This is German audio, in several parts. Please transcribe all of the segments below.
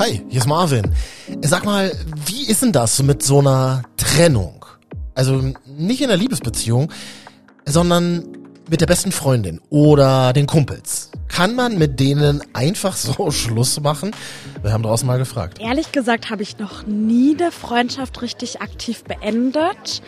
Hi, hier ist Marvin. Sag mal, wie ist denn das mit so einer Trennung? Also nicht in der Liebesbeziehung, sondern mit der besten Freundin oder den Kumpels. Kann man mit denen einfach so Schluss machen? Wir haben draußen mal gefragt. Ehrlich gesagt habe ich noch nie eine Freundschaft richtig aktiv beendet.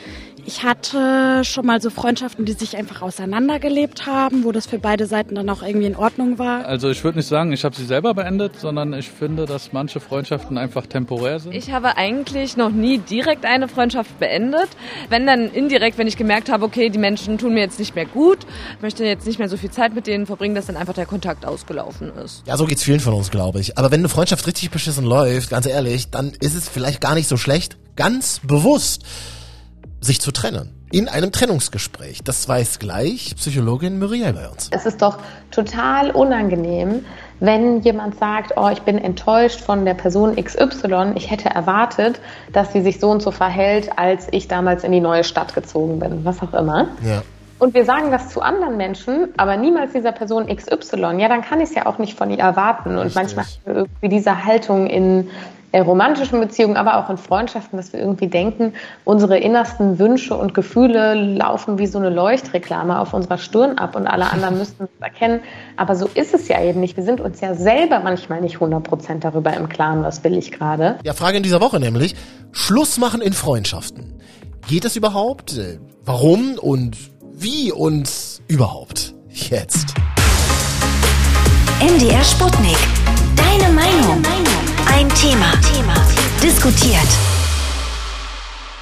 Ich hatte schon mal so Freundschaften, die sich einfach auseinandergelebt haben, wo das für beide Seiten dann auch irgendwie in Ordnung war. Also ich würde nicht sagen, ich habe sie selber beendet, sondern ich finde, dass manche Freundschaften einfach temporär sind. Ich habe eigentlich noch nie direkt eine Freundschaft beendet. Wenn dann indirekt, wenn ich gemerkt habe, okay, die Menschen tun mir jetzt nicht mehr gut, möchte jetzt nicht mehr so viel Zeit mit denen verbringen, dass dann einfach der Kontakt ausgelaufen ist. Ja, so geht's vielen von uns, glaube ich. Aber wenn eine Freundschaft richtig beschissen läuft, ganz ehrlich, dann ist es vielleicht gar nicht so schlecht, ganz bewusst sich zu trennen. In einem Trennungsgespräch. Das weiß gleich Psychologin Muriel bei uns. Es ist doch total unangenehm, wenn jemand sagt, oh, ich bin enttäuscht von der Person XY. Ich hätte erwartet, dass sie sich so und so verhält, als ich damals in die neue Stadt gezogen bin. Was auch immer. Ja. Und wir sagen das zu anderen Menschen, aber niemals dieser Person XY. Ja, dann kann ich es ja auch nicht von ihr erwarten. Und Richtig. manchmal haben wir irgendwie diese Haltung in romantischen Beziehungen, aber auch in Freundschaften, dass wir irgendwie denken, unsere innersten Wünsche und Gefühle laufen wie so eine Leuchtreklame auf unserer Stirn ab und alle anderen müssten es erkennen. Aber so ist es ja eben nicht. Wir sind uns ja selber manchmal nicht 100% darüber im Klaren, was will ich gerade. Ja, Frage in dieser Woche nämlich. Schluss machen in Freundschaften. Geht es überhaupt? Äh, Warum und wie und überhaupt? Jetzt. MDR Sputnik. Deine Meinung. Ein Thema. Diskutiert.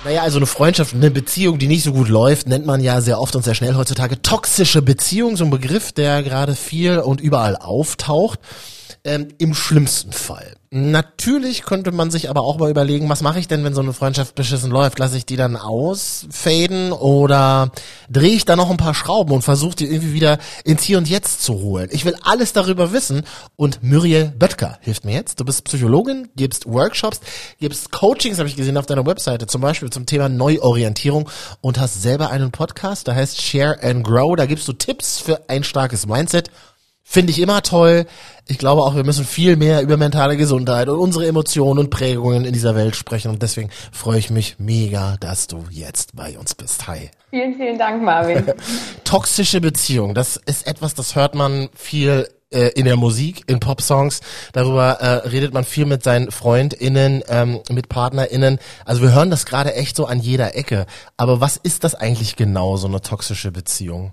Naja, also eine Freundschaft, eine Beziehung, die nicht so gut läuft, nennt man ja sehr oft und sehr schnell heutzutage toxische Beziehung, so ein Begriff, der gerade viel und überall auftaucht. Ähm, Im schlimmsten Fall. Natürlich könnte man sich aber auch mal überlegen, was mache ich denn, wenn so eine Freundschaft beschissen läuft? Lasse ich die dann ausfaden oder drehe ich da noch ein paar Schrauben und versuche die irgendwie wieder ins Hier und Jetzt zu holen? Ich will alles darüber wissen und Muriel Böttger hilft mir jetzt. Du bist Psychologin, gibst Workshops, gibst Coachings, habe ich gesehen auf deiner Webseite, zum Beispiel zum Thema Neuorientierung und hast selber einen Podcast, der heißt Share and Grow. Da gibst du Tipps für ein starkes Mindset. Finde ich immer toll. Ich glaube auch, wir müssen viel mehr über mentale Gesundheit und unsere Emotionen und Prägungen in dieser Welt sprechen. Und deswegen freue ich mich mega, dass du jetzt bei uns bist. Hi. Vielen, vielen Dank, Marvin. Toxische Beziehung, das ist etwas, das hört man viel äh, in der Musik, in Popsongs. Darüber äh, redet man viel mit seinen FreundInnen, ähm, mit PartnerInnen. Also wir hören das gerade echt so an jeder Ecke. Aber was ist das eigentlich genau, so eine toxische Beziehung?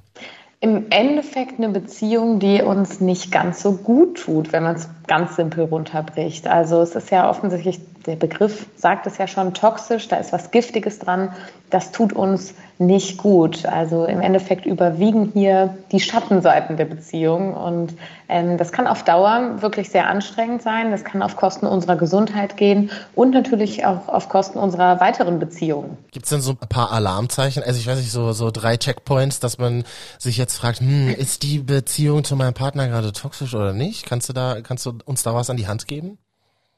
Im Endeffekt eine Beziehung, die uns nicht ganz so gut tut, wenn man es ganz simpel runterbricht. Also es ist ja offensichtlich, der Begriff sagt es ja schon, toxisch, da ist was Giftiges dran, das tut uns nicht gut. Also im Endeffekt überwiegen hier die Schattenseiten der Beziehung und ähm, das kann auf Dauer wirklich sehr anstrengend sein, das kann auf Kosten unserer Gesundheit gehen und natürlich auch auf Kosten unserer weiteren Beziehungen. Gibt es denn so ein paar Alarmzeichen? Also ich weiß nicht, so, so drei Checkpoints, dass man sich jetzt fragt, hm, ist die Beziehung zu meinem Partner gerade toxisch oder nicht? Kannst du da, kannst du uns da was an die Hand geben?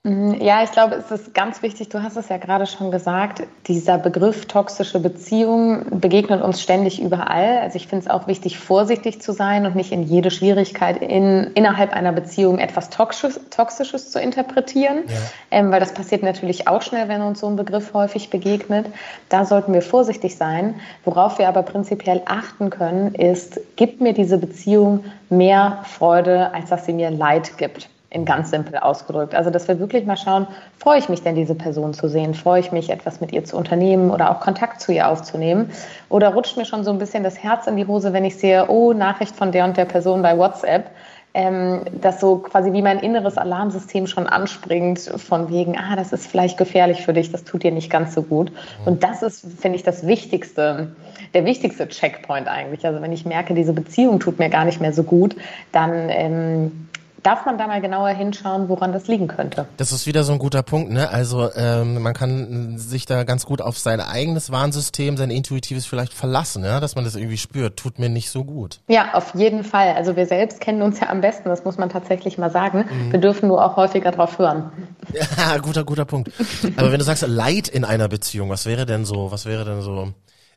Ja, ich glaube, es ist ganz wichtig, du hast es ja gerade schon gesagt, dieser Begriff toxische Beziehung begegnet uns ständig überall. Also ich finde es auch wichtig, vorsichtig zu sein und nicht in jede Schwierigkeit in, innerhalb einer Beziehung etwas Toxisches, Toxisches zu interpretieren, Ja. ähm, weil das passiert natürlich auch schnell, wenn uns so ein Begriff häufig begegnet. Da sollten wir vorsichtig sein. Worauf wir aber prinzipiell achten können, ist, gibt mir diese Beziehung mehr Freude, als dass sie mir Leid gibt in ganz simpel ausgedrückt. Also, dass wir wirklich mal schauen, freue ich mich denn, diese Person zu sehen? Freue ich mich, etwas mit ihr zu unternehmen oder auch Kontakt zu ihr aufzunehmen? Oder rutscht mir schon so ein bisschen das Herz in die Hose, wenn ich sehe, oh, Nachricht von der und der Person bei WhatsApp? Ähm, dass so quasi wie mein inneres Alarmsystem schon anspringt, von wegen, ah, das ist vielleicht gefährlich für dich, das tut dir nicht ganz so gut. Und das ist, finde ich, das Wichtigste, der wichtigste Checkpoint eigentlich. Also wenn ich merke, diese Beziehung tut mir gar nicht mehr so gut, dann ähm, darf man da mal genauer hinschauen, woran das liegen könnte. Das ist wieder so ein guter Punkt, ne? Also ähm, man kann sich da ganz gut auf sein eigenes Warnsystem, sein intuitives vielleicht verlassen, ja, dass man das irgendwie spürt. Tut mir nicht so gut. Ja, auf jeden Fall. Also wir selbst kennen uns ja am besten, das muss man tatsächlich mal sagen. Wir dürfen nur auch häufiger drauf hören. Ja, guter, guter Punkt. Aber wenn du sagst Leid in einer Beziehung, was wäre denn so, was wäre denn so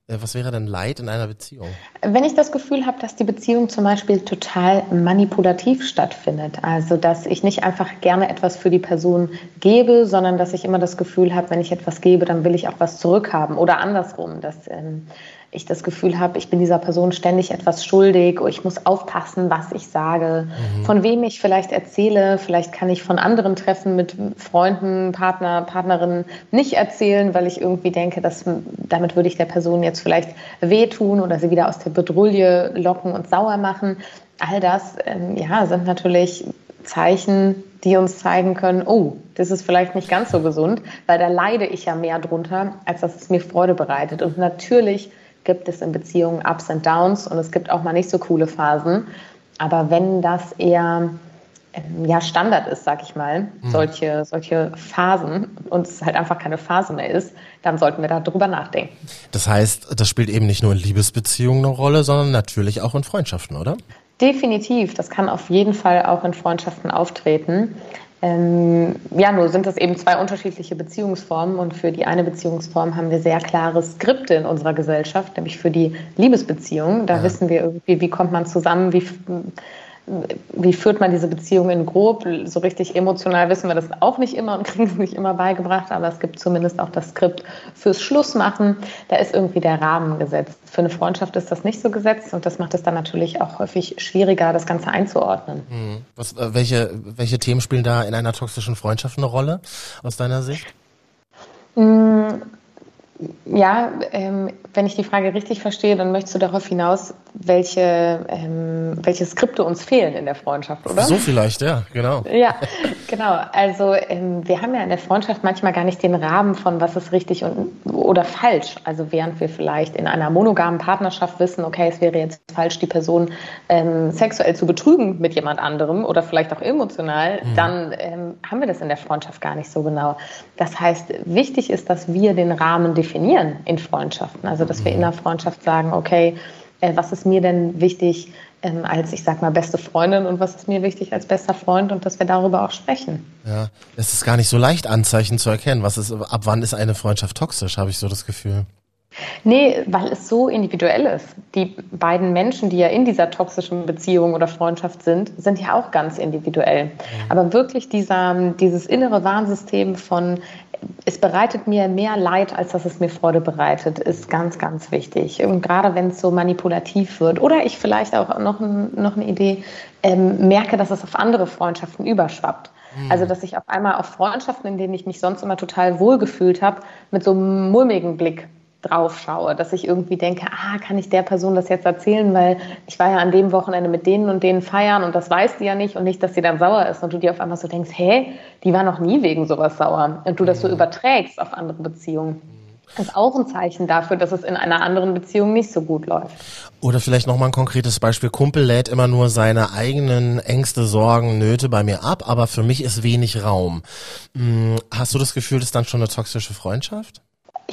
was wäre denn Leid in einer Beziehung? Wenn ich das Gefühl habe, dass die Beziehung zum Beispiel total manipulativ stattfindet, also dass ich nicht einfach gerne etwas für die Person gebe, sondern dass ich immer das Gefühl habe, wenn ich etwas gebe, dann will ich auch was zurückhaben oder andersrum, dass ähm, ich das Gefühl habe, ich bin dieser Person ständig etwas schuldig oder ich muss aufpassen, was ich sage, mhm. von wem ich vielleicht erzähle. Vielleicht kann ich von anderen Treffen mit Freunden, Partner, Partnerinnen nicht erzählen, weil ich irgendwie denke, dass damit würde ich der Person jetzt vielleicht wehtun oder sie wieder aus der Bedrulle locken und sauer machen. All das ähm, ja, sind natürlich Zeichen, die uns zeigen können, oh, das ist vielleicht nicht ganz so gesund, weil da leide ich ja mehr drunter, als dass es mir Freude bereitet. Und natürlich gibt es in Beziehungen Ups und Downs und es gibt auch mal nicht so coole Phasen. Aber wenn das eher ähm, ja, Standard ist, sag ich mal, mhm. solche, solche Phasen und es halt einfach keine Phase mehr ist, dann sollten wir darüber nachdenken. Das heißt, das spielt eben nicht nur in Liebesbeziehungen eine Rolle, sondern natürlich auch in Freundschaften, oder? Definitiv. Das kann auf jeden Fall auch in Freundschaften auftreten. Ähm, ja, nur sind das eben zwei unterschiedliche Beziehungsformen und für die eine Beziehungsform haben wir sehr klare Skripte in unserer Gesellschaft, nämlich für die Liebesbeziehung. Da ja. wissen wir irgendwie, wie kommt man zusammen, wie wie führt man diese Beziehungen grob? So richtig emotional wissen wir das auch nicht immer und kriegen es nicht immer beigebracht, aber es gibt zumindest auch das Skript fürs Schlussmachen. Da ist irgendwie der Rahmen gesetzt. Für eine Freundschaft ist das nicht so gesetzt und das macht es dann natürlich auch häufig schwieriger, das Ganze einzuordnen. Mhm. Was, äh, welche, welche Themen spielen da in einer toxischen Freundschaft eine Rolle aus deiner Sicht? Mhm ja, ähm, wenn ich die Frage richtig verstehe, dann möchtest du darauf hinaus, welche, ähm, welche Skripte uns fehlen in der Freundschaft, oder? So vielleicht, ja, genau. Ja, genau. Also ähm, wir haben ja in der Freundschaft manchmal gar nicht den Rahmen von, was ist richtig und, oder falsch. Also während wir vielleicht in einer monogamen Partnerschaft wissen, okay, es wäre jetzt falsch, die Person ähm, sexuell zu betrügen mit jemand anderem oder vielleicht auch emotional, mhm. dann ähm, haben wir das in der Freundschaft gar nicht so genau. Das heißt, wichtig ist, dass wir den Rahmen definieren definieren in Freundschaften. Also dass wir in der Freundschaft sagen, okay, äh, was ist mir denn wichtig ähm, als, ich sag mal, beste Freundin und was ist mir wichtig als bester Freund und dass wir darüber auch sprechen. Ja, es ist gar nicht so leicht, Anzeichen zu erkennen. Was ist, ab wann ist eine Freundschaft toxisch, habe ich so das Gefühl. Nee, weil es so individuell ist. Die beiden Menschen, die ja in dieser toxischen Beziehung oder Freundschaft sind, sind ja auch ganz individuell. Mhm. Aber wirklich dieser, dieses innere Warnsystem von, es bereitet mir mehr Leid, als dass es mir Freude bereitet, ist ganz, ganz wichtig. Und gerade wenn es so manipulativ wird oder ich vielleicht auch noch, noch eine Idee ähm, merke, dass es auf andere Freundschaften überschwappt. Mhm. Also, dass ich auf einmal auf Freundschaften, in denen ich mich sonst immer total wohl gefühlt habe, mit so einem mulmigen Blick drauf schaue, dass ich irgendwie denke, ah, kann ich der Person das jetzt erzählen, weil ich war ja an dem Wochenende mit denen und denen feiern und das weiß die ja nicht und nicht, dass sie dann sauer ist und du dir auf einmal so denkst, hä, die war noch nie wegen sowas sauer und du das so mhm. überträgst auf andere Beziehungen. Das ist auch ein Zeichen dafür, dass es in einer anderen Beziehung nicht so gut läuft. Oder vielleicht nochmal ein konkretes Beispiel. Kumpel lädt immer nur seine eigenen Ängste, Sorgen, Nöte bei mir ab, aber für mich ist wenig Raum. Hm, hast du das Gefühl, das ist dann schon eine toxische Freundschaft?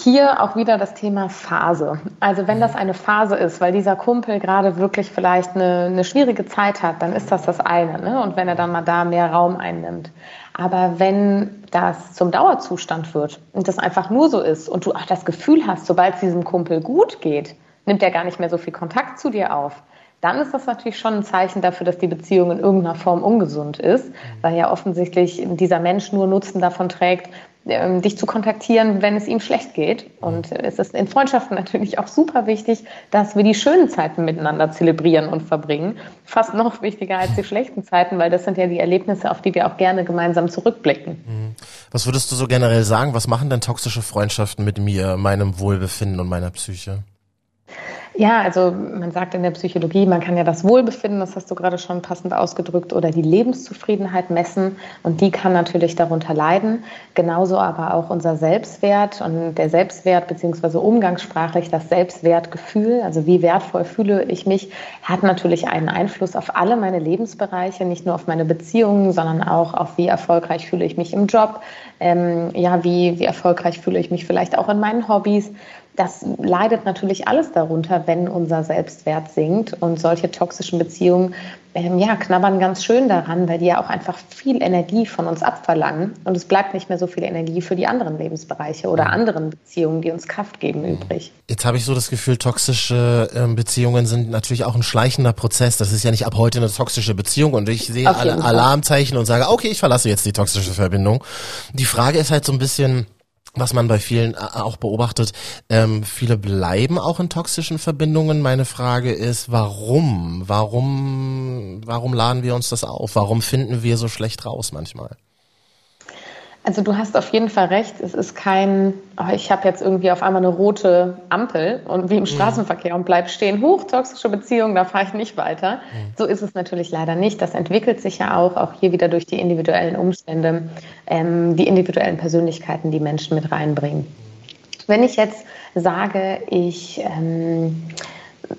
Hier auch wieder das Thema Phase. Also wenn das eine Phase ist, weil dieser Kumpel gerade wirklich vielleicht eine, eine schwierige Zeit hat, dann ist das das eine. Ne? Und wenn er dann mal da mehr Raum einnimmt. Aber wenn das zum Dauerzustand wird und das einfach nur so ist und du auch das Gefühl hast, sobald es diesem Kumpel gut geht, nimmt er gar nicht mehr so viel Kontakt zu dir auf, dann ist das natürlich schon ein Zeichen dafür, dass die Beziehung in irgendeiner Form ungesund ist, weil ja offensichtlich dieser Mensch nur Nutzen davon trägt, ähm, dich zu kontaktieren, wenn es ihm schlecht geht. Und es ist in Freundschaften natürlich auch super wichtig, dass wir die schönen Zeiten miteinander zelebrieren und verbringen. Fast noch wichtiger als die schlechten Zeiten, weil das sind ja die Erlebnisse, auf die wir auch gerne gemeinsam zurückblicken. Mhm. Was würdest du so generell sagen? Was machen denn toxische Freundschaften mit mir, meinem Wohlbefinden und meiner Psyche? Ja, also man sagt in der Psychologie, man kann ja das Wohlbefinden, das hast du gerade schon passend ausgedrückt, oder die Lebenszufriedenheit messen und die kann natürlich darunter leiden. Genauso aber auch unser Selbstwert und der Selbstwert beziehungsweise umgangssprachlich das Selbstwertgefühl, also wie wertvoll fühle ich mich, hat natürlich einen Einfluss auf alle meine Lebensbereiche, nicht nur auf meine Beziehungen, sondern auch auf wie erfolgreich fühle ich mich im Job, ähm, ja, wie, wie erfolgreich fühle ich mich vielleicht auch in meinen Hobbys. Das leidet natürlich alles darunter, wenn unser Selbstwert sinkt. Und solche toxischen Beziehungen ähm, ja, knabbern ganz schön daran, weil die ja auch einfach viel Energie von uns abverlangen. Und es bleibt nicht mehr so viel Energie für die anderen Lebensbereiche oder mhm. anderen Beziehungen, die uns Kraft geben, mhm. übrig. Jetzt habe ich so das Gefühl, toxische ähm, Beziehungen sind natürlich auch ein schleichender Prozess. Das ist ja nicht ab heute eine toxische Beziehung und ich sehe alle Alarmzeichen und sage, okay, ich verlasse jetzt die toxische Verbindung. Die Frage ist halt so ein bisschen, was man bei vielen äh, auch beobachtet, ähm, viele bleiben auch in toxischen Verbindungen. Meine Frage ist, warum? Warum, warum laden wir uns das auf? Warum finden wir so schlecht raus manchmal? Also du hast auf jeden Fall recht. Es ist kein, oh, ich habe jetzt irgendwie auf einmal eine rote Ampel und wie im mhm. Straßenverkehr und bleib stehen. Hoch, toxische Beziehung, da fahre ich nicht weiter. Mhm. So ist es natürlich leider nicht. Das entwickelt sich ja auch, auch hier wieder durch die individuellen Umstände, ähm, die individuellen Persönlichkeiten, die Menschen mit reinbringen. Wenn ich jetzt sage, ich ähm,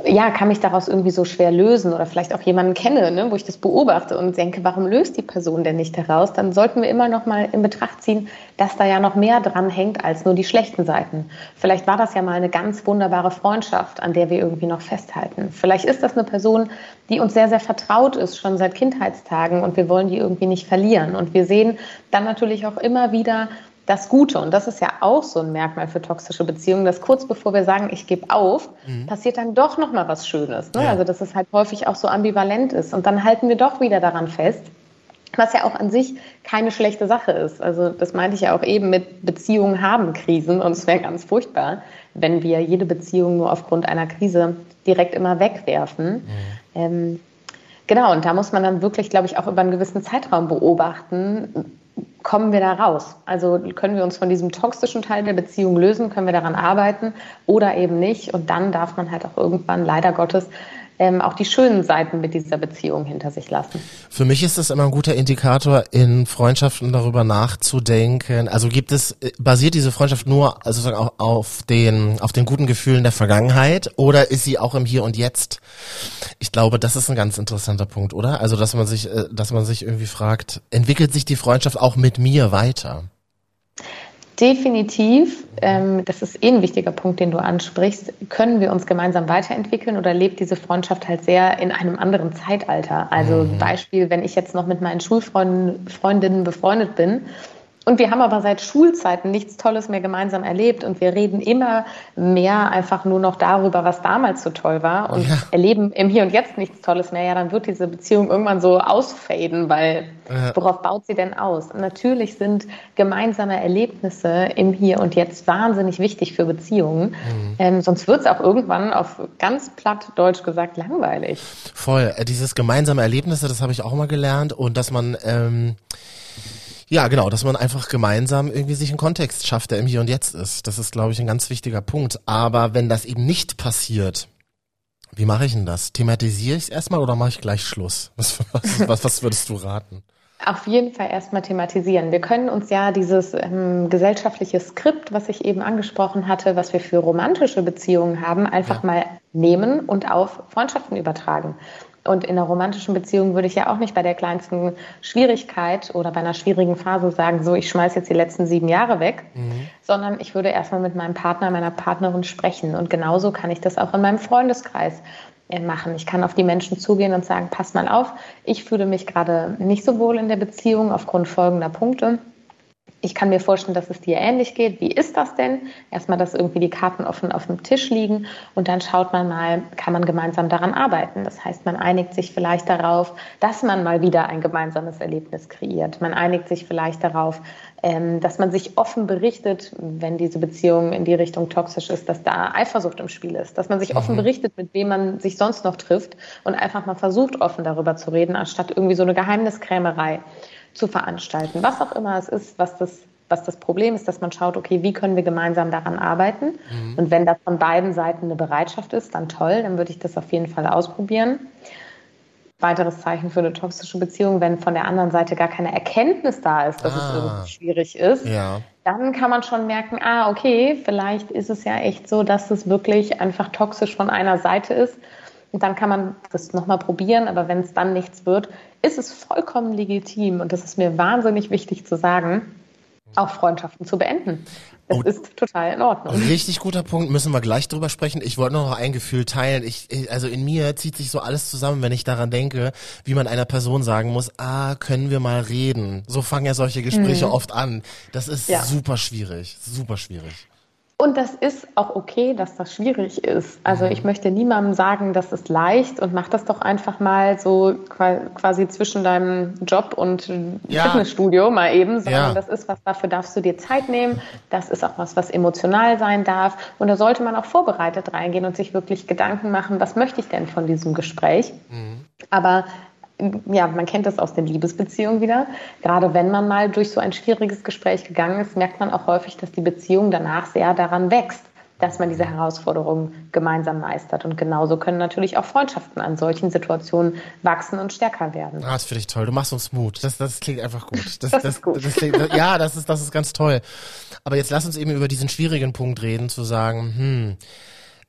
ja, kann mich daraus irgendwie so schwer lösen oder vielleicht auch jemanden kenne, ne, wo ich das beobachte und denke, warum löst die Person denn nicht heraus, dann sollten wir immer noch mal in Betracht ziehen, dass da ja noch mehr dran hängt als nur die schlechten Seiten. Vielleicht war das ja mal eine ganz wunderbare Freundschaft, an der wir irgendwie noch festhalten. Vielleicht ist das eine Person, die uns sehr, sehr vertraut ist, schon seit Kindheitstagen und wir wollen die irgendwie nicht verlieren. Und wir sehen dann natürlich auch immer wieder, das Gute. Und das ist ja auch so ein Merkmal für toxische Beziehungen, dass kurz bevor wir sagen, ich gebe auf, mhm. passiert dann doch noch mal was Schönes. Ne? Ja. Also dass es halt häufig auch so ambivalent ist. Und dann halten wir doch wieder daran fest, was ja auch an sich keine schlechte Sache ist. Also das meinte ich ja auch eben mit Beziehungen haben Krisen und es wäre ganz furchtbar, wenn wir jede Beziehung nur aufgrund einer Krise direkt immer wegwerfen. Mhm. Ähm, genau, und da muss man dann wirklich, glaube ich, auch über einen gewissen Zeitraum beobachten, kommen wir da raus? Also können wir uns von diesem toxischen Teil der Beziehung lösen, können wir daran arbeiten oder eben nicht? Und dann darf man halt auch irgendwann leider Gottes ähm, auch die schönen Seiten mit dieser Beziehung hinter sich lassen. Für mich ist das immer ein guter Indikator, in Freundschaften darüber nachzudenken. Also gibt es, äh, basiert diese Freundschaft nur also sozusagen auf den, auf den guten Gefühlen der Vergangenheit oder ist sie auch im Hier und Jetzt? Ich glaube, das ist ein ganz interessanter Punkt, oder? Also, dass man sich, äh, dass man sich irgendwie fragt, entwickelt sich die Freundschaft auch mit mir weiter? Definitiv, ähm, das ist eh ein wichtiger Punkt, den du ansprichst, können wir uns gemeinsam weiterentwickeln oder lebt diese Freundschaft halt sehr in einem anderen Zeitalter? Also mhm. Beispiel, wenn ich jetzt noch mit meinen Schulfreundinnen befreundet bin und wir haben aber seit Schulzeiten nichts Tolles mehr gemeinsam erlebt und wir reden immer mehr einfach nur noch darüber, was damals so toll war und ja. erleben im Hier und Jetzt nichts Tolles mehr. Ja, dann wird diese Beziehung irgendwann so ausfaden, weil ja. worauf baut sie denn aus? Und natürlich sind gemeinsame Erlebnisse im Hier und Jetzt wahnsinnig wichtig für Beziehungen. Mhm. Ähm, sonst wird es auch irgendwann auf ganz platt Deutsch gesagt langweilig. Voll. Äh, dieses gemeinsame Erlebnisse, das habe ich auch mal gelernt und dass man ähm ja, genau, dass man einfach gemeinsam irgendwie sich einen Kontext schafft, der im Hier und Jetzt ist. Das ist, glaube ich, ein ganz wichtiger Punkt. Aber wenn das eben nicht passiert, wie mache ich denn das? Thematisiere ich es erstmal oder mache ich gleich Schluss? Was, was, was, was würdest du raten? Auf jeden Fall erstmal thematisieren. Wir können uns ja dieses ähm, gesellschaftliche Skript, was ich eben angesprochen hatte, was wir für romantische Beziehungen haben, einfach ja. mal nehmen und auf Freundschaften übertragen. Und in einer romantischen Beziehung würde ich ja auch nicht bei der kleinsten Schwierigkeit oder bei einer schwierigen Phase sagen, so, ich schmeiße jetzt die letzten sieben Jahre weg, mhm. sondern ich würde erstmal mit meinem Partner, meiner Partnerin sprechen. Und genauso kann ich das auch in meinem Freundeskreis machen. Ich kann auf die Menschen zugehen und sagen, pass mal auf, ich fühle mich gerade nicht so wohl in der Beziehung aufgrund folgender Punkte ich kann mir vorstellen, dass es dir ähnlich geht. Wie ist das denn? Erstmal, dass irgendwie die Karten offen auf dem Tisch liegen und dann schaut man mal, kann man gemeinsam daran arbeiten. Das heißt, man einigt sich vielleicht darauf, dass man mal wieder ein gemeinsames Erlebnis kreiert. Man einigt sich vielleicht darauf, ähm, dass man sich offen berichtet, wenn diese Beziehung in die Richtung toxisch ist, dass da Eifersucht im Spiel ist. Dass man sich offen mhm. berichtet, mit wem man sich sonst noch trifft und einfach mal versucht, offen darüber zu reden, anstatt irgendwie so eine Geheimniskrämerei zu veranstalten. Was auch immer es ist, was das, was das Problem ist, dass man schaut, okay, wie können wir gemeinsam daran arbeiten? Mhm. Und wenn da von beiden Seiten eine Bereitschaft ist, dann toll, dann würde ich das auf jeden Fall ausprobieren. Weiteres Zeichen für eine toxische Beziehung, wenn von der anderen Seite gar keine Erkenntnis da ist, dass ah. es irgendwie schwierig ist, ja. dann kann man schon merken, ah, okay, vielleicht ist es ja echt so, dass es wirklich einfach toxisch von einer Seite ist und dann kann man das nochmal probieren, aber wenn es dann nichts wird, ist es vollkommen legitim und das ist mir wahnsinnig wichtig zu sagen, auch Freundschaften zu beenden. Das oh, ist total in Ordnung. Richtig guter Punkt, müssen wir gleich drüber sprechen. Ich wollte noch ein Gefühl teilen. Ich, also in mir zieht sich so alles zusammen, wenn ich daran denke, wie man einer Person sagen muss, ah, können wir mal reden. So fangen ja solche Gespräche mhm. oft an. Das ist ja. super schwierig, super schwierig. Und das ist auch okay, dass das schwierig ist. Also ich möchte niemandem sagen, das ist leicht und mach das doch einfach mal so quasi zwischen deinem Job und ja. Fitnessstudio mal eben, sondern ja. das ist was, dafür darfst du dir Zeit nehmen. Das ist auch was, was emotional sein darf. Und da sollte man auch vorbereitet reingehen und sich wirklich Gedanken machen, was möchte ich denn von diesem Gespräch? Mhm. Aber ja, man kennt das aus den Liebesbeziehungen wieder. Gerade wenn man mal durch so ein schwieriges Gespräch gegangen ist, merkt man auch häufig, dass die Beziehung danach sehr daran wächst, dass man diese Herausforderungen gemeinsam meistert. Und genauso können natürlich auch Freundschaften an solchen Situationen wachsen und stärker werden. Ah, das finde ich toll. Du machst uns Mut. Das, das klingt einfach gut. Das, das, das ist gut. Das klingt, ja, das ist, das ist ganz toll. Aber jetzt lass uns eben über diesen schwierigen Punkt reden, zu sagen, hm,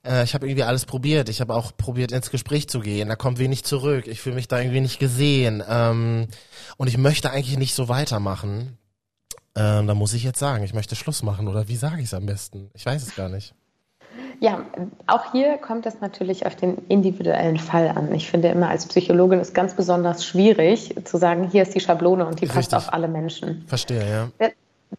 äh, ich habe irgendwie alles probiert. Ich habe auch probiert, ins Gespräch zu gehen. Da kommt wenig zurück. Ich fühle mich da irgendwie nicht gesehen. Ähm, und ich möchte eigentlich nicht so weitermachen. Ähm, da muss ich jetzt sagen, ich möchte Schluss machen. Oder wie sage ich es am besten? Ich weiß es gar nicht. Ja, auch hier kommt es natürlich auf den individuellen Fall an. Ich finde immer als Psychologin ist ganz besonders schwierig zu sagen, hier ist die Schablone und die Richtig. passt auf alle Menschen. Verstehe, ja.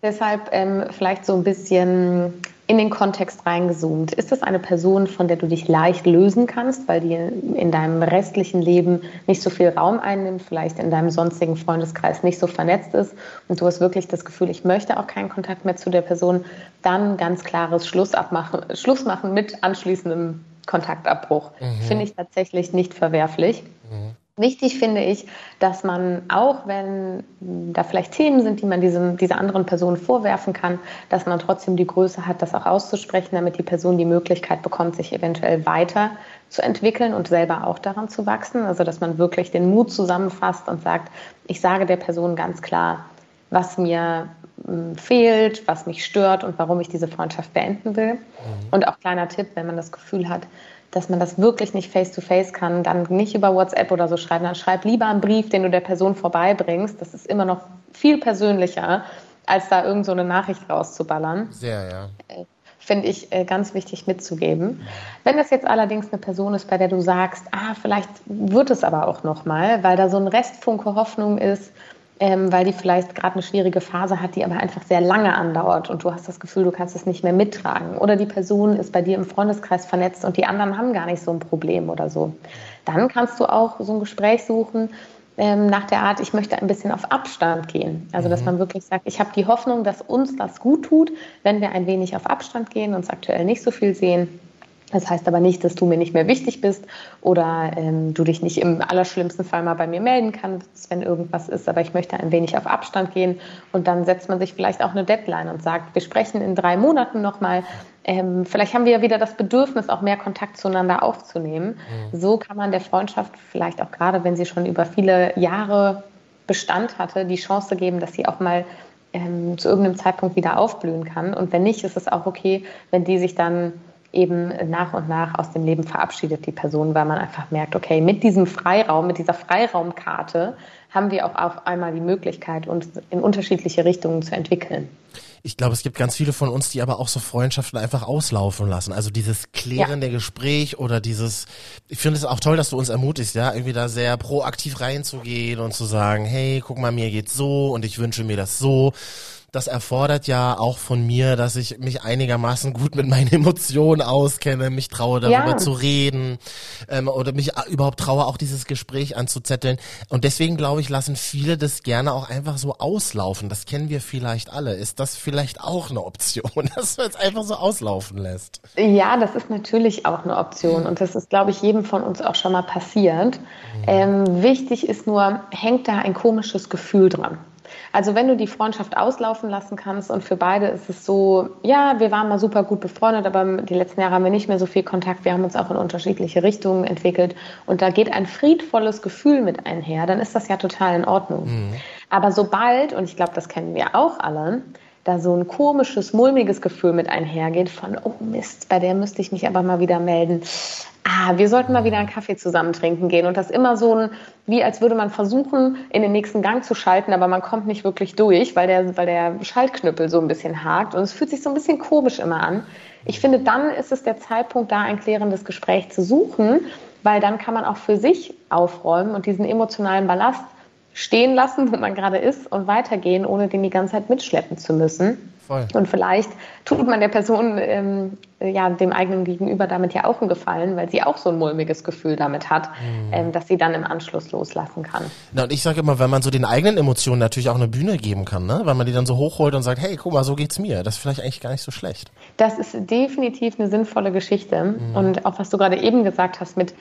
Deshalb ähm, vielleicht so ein bisschen in den Kontext reingezoomt. Ist das eine Person, von der du dich leicht lösen kannst, weil die in deinem restlichen Leben nicht so viel Raum einnimmt, vielleicht in deinem sonstigen Freundeskreis nicht so vernetzt ist und du hast wirklich das Gefühl, ich möchte auch keinen Kontakt mehr zu der Person, dann ganz klares Schluss, abmachen, Schluss machen mit anschließendem Kontaktabbruch. Mhm. Finde ich tatsächlich nicht verwerflich. Mhm. Wichtig finde ich, dass man auch, wenn da vielleicht Themen sind, die man diesem, dieser anderen Person vorwerfen kann, dass man trotzdem die Größe hat, das auch auszusprechen, damit die Person die Möglichkeit bekommt, sich eventuell weiter zu entwickeln und selber auch daran zu wachsen. Also dass man wirklich den Mut zusammenfasst und sagt, ich sage der Person ganz klar, was mir hm, fehlt, was mich stört und warum ich diese Freundschaft beenden will. Mhm. Und auch kleiner Tipp, wenn man das Gefühl hat, dass man das wirklich nicht face-to-face -face kann, dann nicht über WhatsApp oder so schreiben, dann schreib lieber einen Brief, den du der Person vorbeibringst. Das ist immer noch viel persönlicher, als da irgend so eine Nachricht rauszuballern. Sehr, ja. Äh, finde ich äh, ganz wichtig mitzugeben. Wenn das jetzt allerdings eine Person ist, bei der du sagst, ah, vielleicht wird es aber auch nochmal, weil da so ein Restfunke Hoffnung ist, ähm, weil die vielleicht gerade eine schwierige Phase hat, die aber einfach sehr lange andauert und du hast das Gefühl, du kannst es nicht mehr mittragen. Oder die Person ist bei dir im Freundeskreis vernetzt und die anderen haben gar nicht so ein Problem oder so. Dann kannst du auch so ein Gespräch suchen ähm, nach der Art, ich möchte ein bisschen auf Abstand gehen. Also dass mhm. man wirklich sagt, ich habe die Hoffnung, dass uns das gut tut, wenn wir ein wenig auf Abstand gehen, uns aktuell nicht so viel sehen das heißt aber nicht, dass du mir nicht mehr wichtig bist oder ähm, du dich nicht im allerschlimmsten Fall mal bei mir melden kannst, wenn irgendwas ist. Aber ich möchte ein wenig auf Abstand gehen und dann setzt man sich vielleicht auch eine Deadline und sagt, wir sprechen in drei Monaten nochmal. Ähm, vielleicht haben wir ja wieder das Bedürfnis, auch mehr Kontakt zueinander aufzunehmen. Mhm. So kann man der Freundschaft vielleicht auch gerade, wenn sie schon über viele Jahre Bestand hatte, die Chance geben, dass sie auch mal ähm, zu irgendeinem Zeitpunkt wieder aufblühen kann. Und wenn nicht, ist es auch okay, wenn die sich dann eben nach und nach aus dem Leben verabschiedet, die Person, weil man einfach merkt, okay, mit diesem Freiraum, mit dieser Freiraumkarte haben wir auch auf einmal die Möglichkeit, uns in unterschiedliche Richtungen zu entwickeln. Ich glaube, es gibt ganz viele von uns, die aber auch so Freundschaften einfach auslaufen lassen. Also dieses klärende ja. Gespräch oder dieses, ich finde es auch toll, dass du uns ermutigst, ja, irgendwie da sehr proaktiv reinzugehen und zu sagen, hey, guck mal, mir geht's so und ich wünsche mir das so das erfordert ja auch von mir, dass ich mich einigermaßen gut mit meinen Emotionen auskenne, mich traue darüber ja. zu reden ähm, oder mich überhaupt traue, auch dieses Gespräch anzuzetteln. Und deswegen glaube ich, lassen viele das gerne auch einfach so auslaufen. Das kennen wir vielleicht alle. Ist das vielleicht auch eine Option, dass man es einfach so auslaufen lässt? Ja, das ist natürlich auch eine Option und das ist, glaube ich, jedem von uns auch schon mal passiert. Mhm. Ähm, wichtig ist nur, hängt da ein komisches Gefühl dran. Also wenn du die Freundschaft auslaufen lassen kannst und für beide ist es so, ja, wir waren mal super gut befreundet, aber die letzten Jahre haben wir nicht mehr so viel Kontakt, wir haben uns auch in unterschiedliche Richtungen entwickelt und da geht ein friedvolles Gefühl mit einher, dann ist das ja total in Ordnung. Mhm. Aber sobald, und ich glaube, das kennen wir auch alle, da so ein komisches, mulmiges Gefühl mit einhergeht von, oh Mist, bei der müsste ich mich aber mal wieder melden. Ah, wir sollten mal wieder einen Kaffee zusammen trinken gehen. Und das immer so ein, wie als würde man versuchen, in den nächsten Gang zu schalten, aber man kommt nicht wirklich durch, weil der, weil der Schaltknüppel so ein bisschen hakt. Und es fühlt sich so ein bisschen komisch immer an. Ich finde, dann ist es der Zeitpunkt, da ein klärendes Gespräch zu suchen, weil dann kann man auch für sich aufräumen und diesen emotionalen Ballast stehen lassen, wo man gerade ist und weitergehen, ohne den die ganze Zeit mitschleppen zu müssen. Voll. Und vielleicht tut man der Person, ähm, ja, dem eigenen Gegenüber damit ja auch einen Gefallen, weil sie auch so ein mulmiges Gefühl damit hat, mhm. ähm, dass sie dann im Anschluss loslassen kann. Na, und ich sage immer, wenn man so den eigenen Emotionen natürlich auch eine Bühne geben kann, ne? weil man die dann so hochholt und sagt, hey, guck mal, so geht's mir. Das ist vielleicht eigentlich gar nicht so schlecht. Das ist definitiv eine sinnvolle Geschichte. Mhm. Und auch was du gerade eben gesagt hast mit,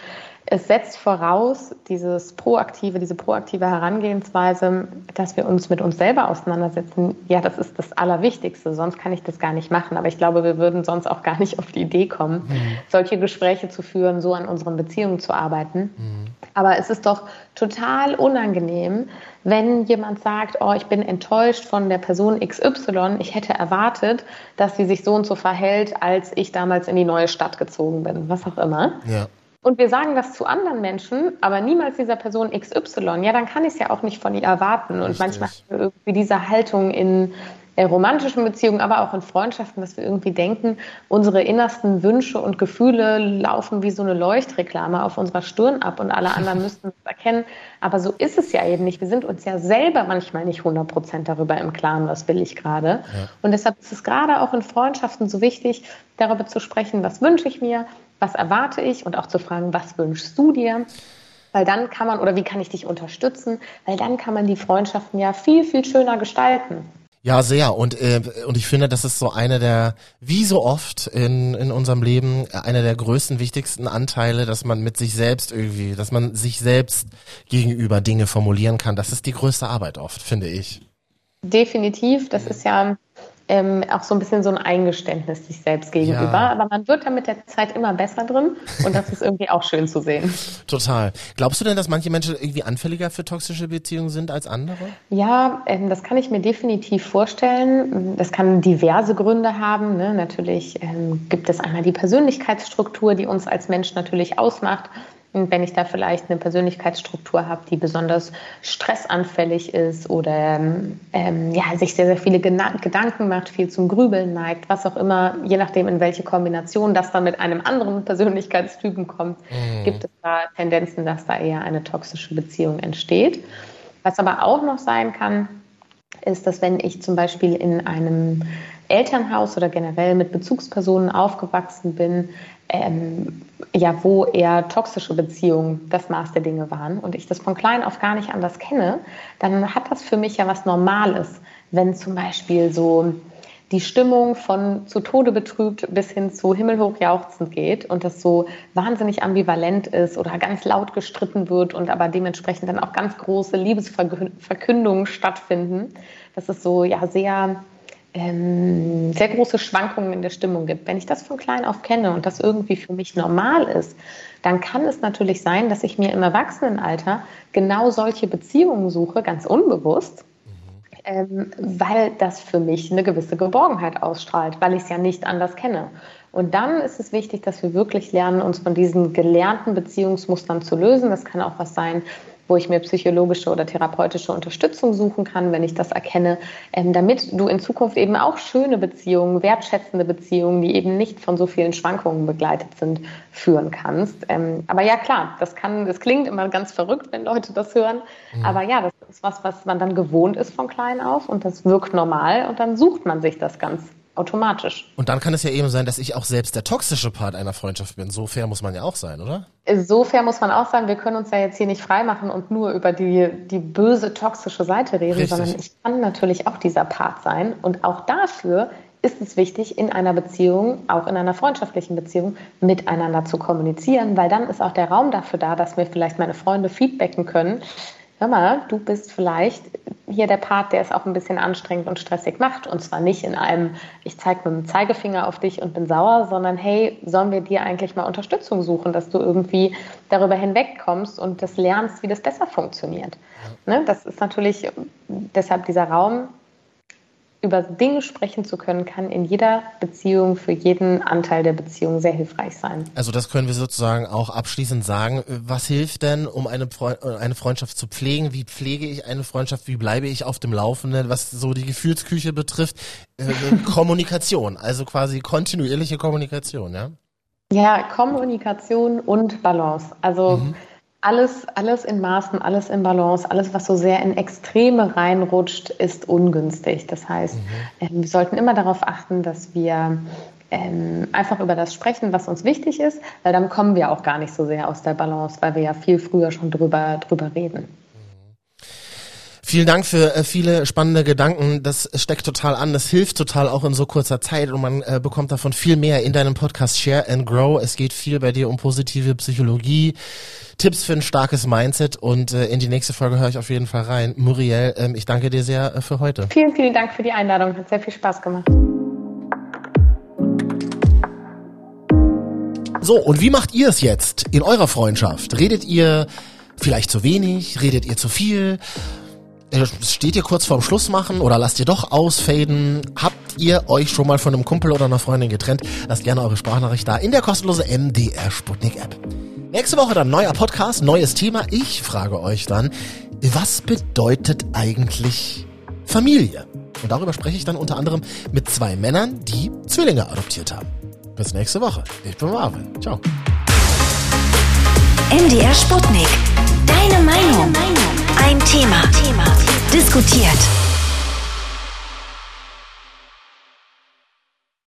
es setzt voraus, dieses proaktive, diese proaktive Herangehensweise, dass wir uns mit uns selber auseinandersetzen. Ja, das ist das Allerwichtigste. Sonst kann ich das gar nicht machen. Aber ich glaube, wir würden sonst auch gar nicht auf die Idee kommen, mhm. solche Gespräche zu führen, so an unseren Beziehungen zu arbeiten. Mhm. Aber es ist doch total unangenehm, wenn jemand sagt, oh, ich bin enttäuscht von der Person XY, ich hätte erwartet, dass sie sich so und so verhält, als ich damals in die neue Stadt gezogen bin, was auch immer. Ja. Und wir sagen das zu anderen Menschen, aber niemals dieser Person XY. Ja, dann kann ich es ja auch nicht von ihr erwarten. Und Richtig. manchmal irgendwie diese Haltung in romantischen Beziehungen, aber auch in Freundschaften, dass wir irgendwie denken, unsere innersten Wünsche und Gefühle laufen wie so eine Leuchtreklame auf unserer Stirn ab und alle anderen müssten es erkennen. Aber so ist es ja eben nicht. Wir sind uns ja selber manchmal nicht 100 Prozent darüber im Klaren, was will ich gerade. Ja. Und deshalb ist es gerade auch in Freundschaften so wichtig, darüber zu sprechen, was wünsche ich mir, was erwarte ich und auch zu fragen, was wünschst du dir? Weil dann kann man, oder wie kann ich dich unterstützen? Weil dann kann man die Freundschaften ja viel, viel schöner gestalten. Ja, sehr. Und, äh, und ich finde, das ist so eine der, wie so oft in, in unserem Leben, einer der größten, wichtigsten Anteile, dass man mit sich selbst irgendwie, dass man sich selbst gegenüber Dinge formulieren kann. Das ist die größte Arbeit oft, finde ich. Definitiv. Das ist ja ähm, auch so ein bisschen so ein Eingeständnis sich selbst gegenüber. Ja. Aber man wird da mit der Zeit immer besser drin und das ist irgendwie auch schön zu sehen. Total. Glaubst du denn, dass manche Menschen irgendwie anfälliger für toxische Beziehungen sind als andere? Ja, ähm, das kann ich mir definitiv vorstellen. Das kann diverse Gründe haben. Ne? Natürlich ähm, gibt es einmal die Persönlichkeitsstruktur, die uns als Mensch natürlich ausmacht. Und wenn ich da vielleicht eine Persönlichkeitsstruktur habe, die besonders stressanfällig ist oder ähm, ja, sich sehr, sehr viele Gedanken macht, viel zum Grübeln neigt, was auch immer, je nachdem, in welche Kombination das dann mit einem anderen Persönlichkeitstypen kommt, mhm. gibt es da Tendenzen, dass da eher eine toxische Beziehung entsteht. Was aber auch noch sein kann, ist, dass wenn ich zum Beispiel in einem Elternhaus oder generell mit Bezugspersonen aufgewachsen bin, ähm, ja, wo eher toxische Beziehungen das Maß der Dinge waren und ich das von klein auf gar nicht anders kenne, dann hat das für mich ja was Normales, wenn zum Beispiel so die Stimmung von zu Tode betrübt bis hin zu himmelhoch jauchzend geht und das so wahnsinnig ambivalent ist oder ganz laut gestritten wird und aber dementsprechend dann auch ganz große Liebesverkündungen stattfinden. Das ist so ja sehr ähm, sehr große Schwankungen in der Stimmung gibt. Wenn ich das von klein auf kenne und das irgendwie für mich normal ist, dann kann es natürlich sein, dass ich mir im Erwachsenenalter genau solche Beziehungen suche, ganz unbewusst, ähm, weil das für mich eine gewisse Geborgenheit ausstrahlt, weil ich es ja nicht anders kenne. Und dann ist es wichtig, dass wir wirklich lernen, uns von diesen gelernten Beziehungsmustern zu lösen. Das kann auch was sein, wo ich mir psychologische oder therapeutische Unterstützung suchen kann, wenn ich das erkenne, ähm, damit du in Zukunft eben auch schöne Beziehungen, wertschätzende Beziehungen, die eben nicht von so vielen Schwankungen begleitet sind, führen kannst. Ähm, aber ja, klar, das kann, das klingt immer ganz verrückt, wenn Leute das hören. Mhm. Aber ja, das ist was, was man dann gewohnt ist von klein auf und das wirkt normal und dann sucht man sich das ganz automatisch. Und dann kann es ja eben sein, dass ich auch selbst der toxische Part einer Freundschaft bin. So fair muss man ja auch sein, oder? So fair muss man auch sein. Wir können uns ja jetzt hier nicht freimachen und nur über die, die böse, toxische Seite reden, Richtig. sondern ich kann natürlich auch dieser Part sein. Und auch dafür ist es wichtig, in einer Beziehung, auch in einer freundschaftlichen Beziehung, miteinander zu kommunizieren, weil dann ist auch der Raum dafür da, dass mir vielleicht meine Freunde feedbacken können hör mal, du bist vielleicht hier der Part, der es auch ein bisschen anstrengend und stressig macht. Und zwar nicht in einem, ich zeige mit dem Zeigefinger auf dich und bin sauer, sondern hey, sollen wir dir eigentlich mal Unterstützung suchen, dass du irgendwie darüber hinwegkommst und das lernst, wie das besser funktioniert. Ne? Das ist natürlich deshalb dieser Raum über Dinge sprechen zu können, kann in jeder Beziehung für jeden Anteil der Beziehung sehr hilfreich sein. Also das können wir sozusagen auch abschließend sagen. Was hilft denn, um eine, eine Freundschaft zu pflegen? Wie pflege ich eine Freundschaft? Wie bleibe ich auf dem Laufenden, was so die Gefühlsküche betrifft? Äh, Kommunikation, also quasi kontinuierliche Kommunikation, ja? Ja, Kommunikation und Balance. Also mhm alles, alles in Maßen, alles in Balance, alles, was so sehr in Extreme reinrutscht, ist ungünstig. Das heißt, mhm. ähm, wir sollten immer darauf achten, dass wir ähm, einfach über das sprechen, was uns wichtig ist, weil dann kommen wir auch gar nicht so sehr aus der Balance, weil wir ja viel früher schon drüber, drüber reden. Vielen Dank für äh, viele spannende Gedanken. Das steckt total an. Das hilft total auch in so kurzer Zeit und man äh, bekommt davon viel mehr in deinem Podcast Share and Grow. Es geht viel bei dir um positive Psychologie, Tipps für ein starkes Mindset und äh, in die nächste Folge höre ich auf jeden Fall rein. Muriel, ähm, ich danke dir sehr äh, für heute. Vielen, vielen Dank für die Einladung. Hat sehr viel Spaß gemacht. So, und wie macht ihr es jetzt in eurer Freundschaft? Redet ihr vielleicht zu wenig? Redet ihr zu viel? Steht ihr kurz vorm Schluss machen oder lasst ihr doch ausfaden? Habt ihr euch schon mal von einem Kumpel oder einer Freundin getrennt? Lasst gerne eure Sprachnachricht da in der kostenlosen MDR Sputnik App. Nächste Woche dann neuer Podcast, neues Thema. Ich frage euch dann, was bedeutet eigentlich Familie? Und darüber spreche ich dann unter anderem mit zwei Männern, die Zwillinge adoptiert haben. Bis nächste Woche. Ich bin Marvin. Ciao. MDR Sputnik. Deine Meinung. Ein Thema. Thema. Diskutiert.